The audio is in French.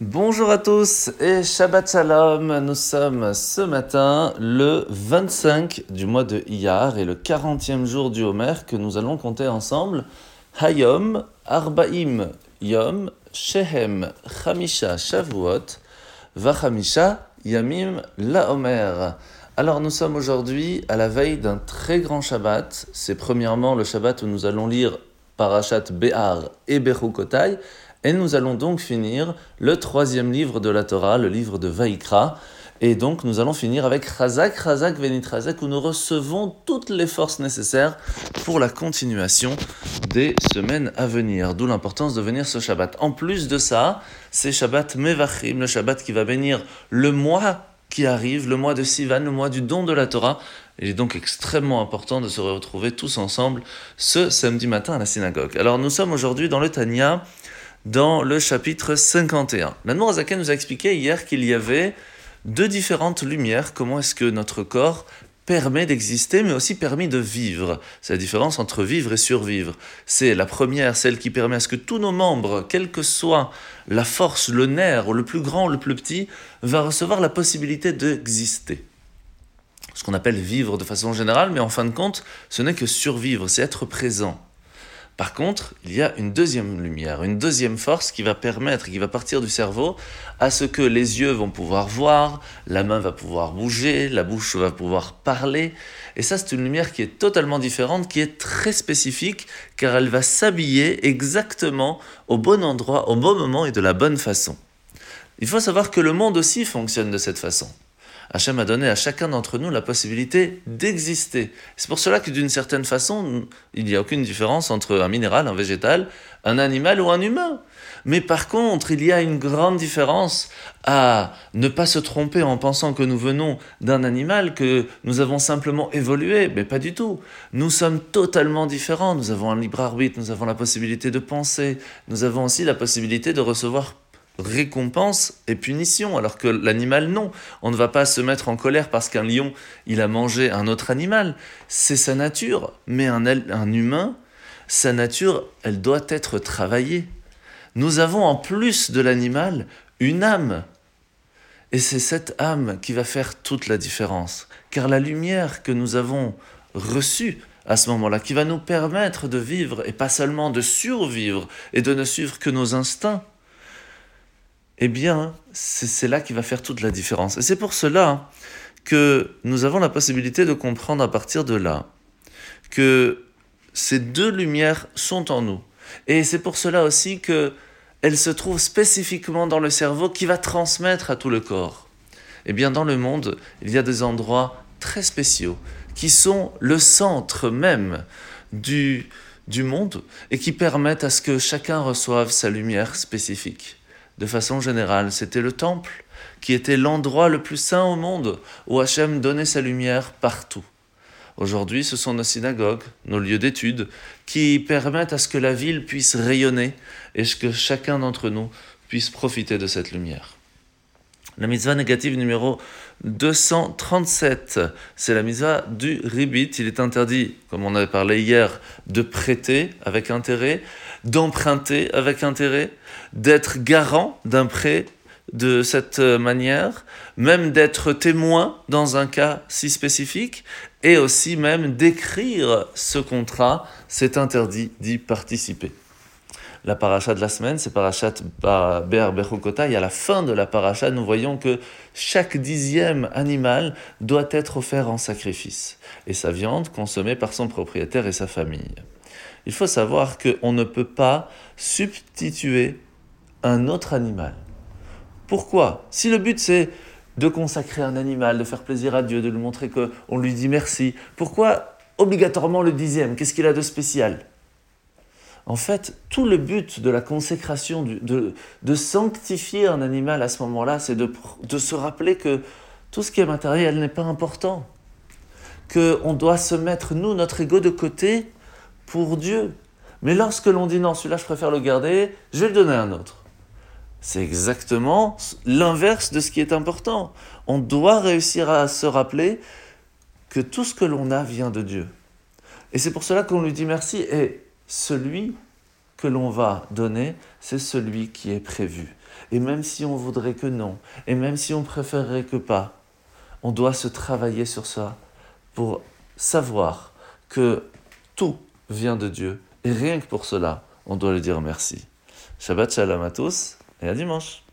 Bonjour à tous et Shabbat Shalom. Nous sommes ce matin le 25 du mois de Iyar et le 40e jour du Homer que nous allons compter ensemble. Hayom Arbaim Yom Shehem Chamisha Shavuot Vachamisha Yamim La Homer. Alors nous sommes aujourd'hui à la veille d'un très grand Shabbat. C'est premièrement le Shabbat où nous allons lire Parashat Behar et Bechukotai et nous allons donc finir le troisième livre de la Torah, le livre de Vaikra. Et donc nous allons finir avec Chazak, Chazak, Venit Chazak, où nous recevons toutes les forces nécessaires pour la continuation des semaines à venir. D'où l'importance de venir ce Shabbat. En plus de ça, c'est Shabbat Mevachim, le Shabbat qui va bénir le mois qui arrive, le mois de Sivan, le mois du don de la Torah. Il est donc extrêmement important de se retrouver tous ensemble ce samedi matin à la synagogue. Alors nous sommes aujourd'hui dans le Tanya dans le chapitre 51. La Azaken nous a expliqué hier qu'il y avait deux différentes lumières, comment est-ce que notre corps permet d'exister, mais aussi permis de vivre? C'est la différence entre vivre et survivre. C'est la première, celle qui permet à ce que tous nos membres, quelle que soit la force, le nerf, le plus grand, le plus petit, va recevoir la possibilité d'exister. Ce qu'on appelle vivre de façon générale, mais en fin de compte, ce n'est que survivre, c'est être présent. Par contre, il y a une deuxième lumière, une deuxième force qui va permettre, qui va partir du cerveau, à ce que les yeux vont pouvoir voir, la main va pouvoir bouger, la bouche va pouvoir parler. Et ça, c'est une lumière qui est totalement différente, qui est très spécifique, car elle va s'habiller exactement au bon endroit, au bon moment et de la bonne façon. Il faut savoir que le monde aussi fonctionne de cette façon. Hachem a donné à chacun d'entre nous la possibilité d'exister. C'est pour cela que d'une certaine façon, il n'y a aucune différence entre un minéral, un végétal, un animal ou un humain. Mais par contre, il y a une grande différence à ne pas se tromper en pensant que nous venons d'un animal, que nous avons simplement évolué, mais pas du tout. Nous sommes totalement différents, nous avons un libre arbitre, nous avons la possibilité de penser, nous avons aussi la possibilité de recevoir récompense et punition, alors que l'animal, non. On ne va pas se mettre en colère parce qu'un lion, il a mangé un autre animal. C'est sa nature. Mais un, un humain, sa nature, elle doit être travaillée. Nous avons en plus de l'animal une âme. Et c'est cette âme qui va faire toute la différence. Car la lumière que nous avons reçue à ce moment-là, qui va nous permettre de vivre et pas seulement de survivre et de ne suivre que nos instincts, eh bien, c'est là qui va faire toute la différence. Et c'est pour cela que nous avons la possibilité de comprendre à partir de là que ces deux lumières sont en nous. Et c'est pour cela aussi que elles se trouvent spécifiquement dans le cerveau qui va transmettre à tout le corps. Eh bien, dans le monde, il y a des endroits très spéciaux qui sont le centre même du, du monde et qui permettent à ce que chacun reçoive sa lumière spécifique de façon générale. C'était le temple, qui était l'endroit le plus saint au monde, où Hachem donnait sa lumière partout. Aujourd'hui, ce sont nos synagogues, nos lieux d'études, qui permettent à ce que la ville puisse rayonner et que chacun d'entre nous puisse profiter de cette lumière. La mitzvah négative numéro 237, c'est la mitzvah du ribit. Il est interdit, comme on avait parlé hier, de prêter avec intérêt, d'emprunter avec intérêt, d'être garant d'un prêt de cette manière, même d'être témoin dans un cas si spécifique, et aussi même d'écrire ce contrat, c'est interdit d'y participer. La paracha de la semaine, c'est parachat Ber Bechukota, et à la fin de la paracha, nous voyons que chaque dixième animal doit être offert en sacrifice, et sa viande consommée par son propriétaire et sa famille. Il faut savoir qu'on ne peut pas substituer un autre animal. Pourquoi? Si le but c'est de consacrer un animal, de faire plaisir à Dieu, de lui montrer qu'on lui dit merci, pourquoi obligatoirement le dixième? Qu'est-ce qu'il a de spécial? En fait, tout le but de la consécration, de, sanctifier un animal à ce moment-là, c'est de, de se rappeler que tout ce qui est matériel n'est pas important. Qu'on doit se mettre, nous, notre ego de côté pour Dieu. Mais lorsque l'on dit non, celui-là je préfère le garder, je vais le donner à un autre. C'est exactement l'inverse de ce qui est important. On doit réussir à se rappeler que tout ce que l'on a vient de Dieu. Et c'est pour cela qu'on lui dit merci. Et celui que l'on va donner, c'est celui qui est prévu. Et même si on voudrait que non, et même si on préférerait que pas, on doit se travailler sur ça pour savoir que tout vient de Dieu. Et rien que pour cela, on doit lui dire merci. Shabbat shalom à tous et à dimanche.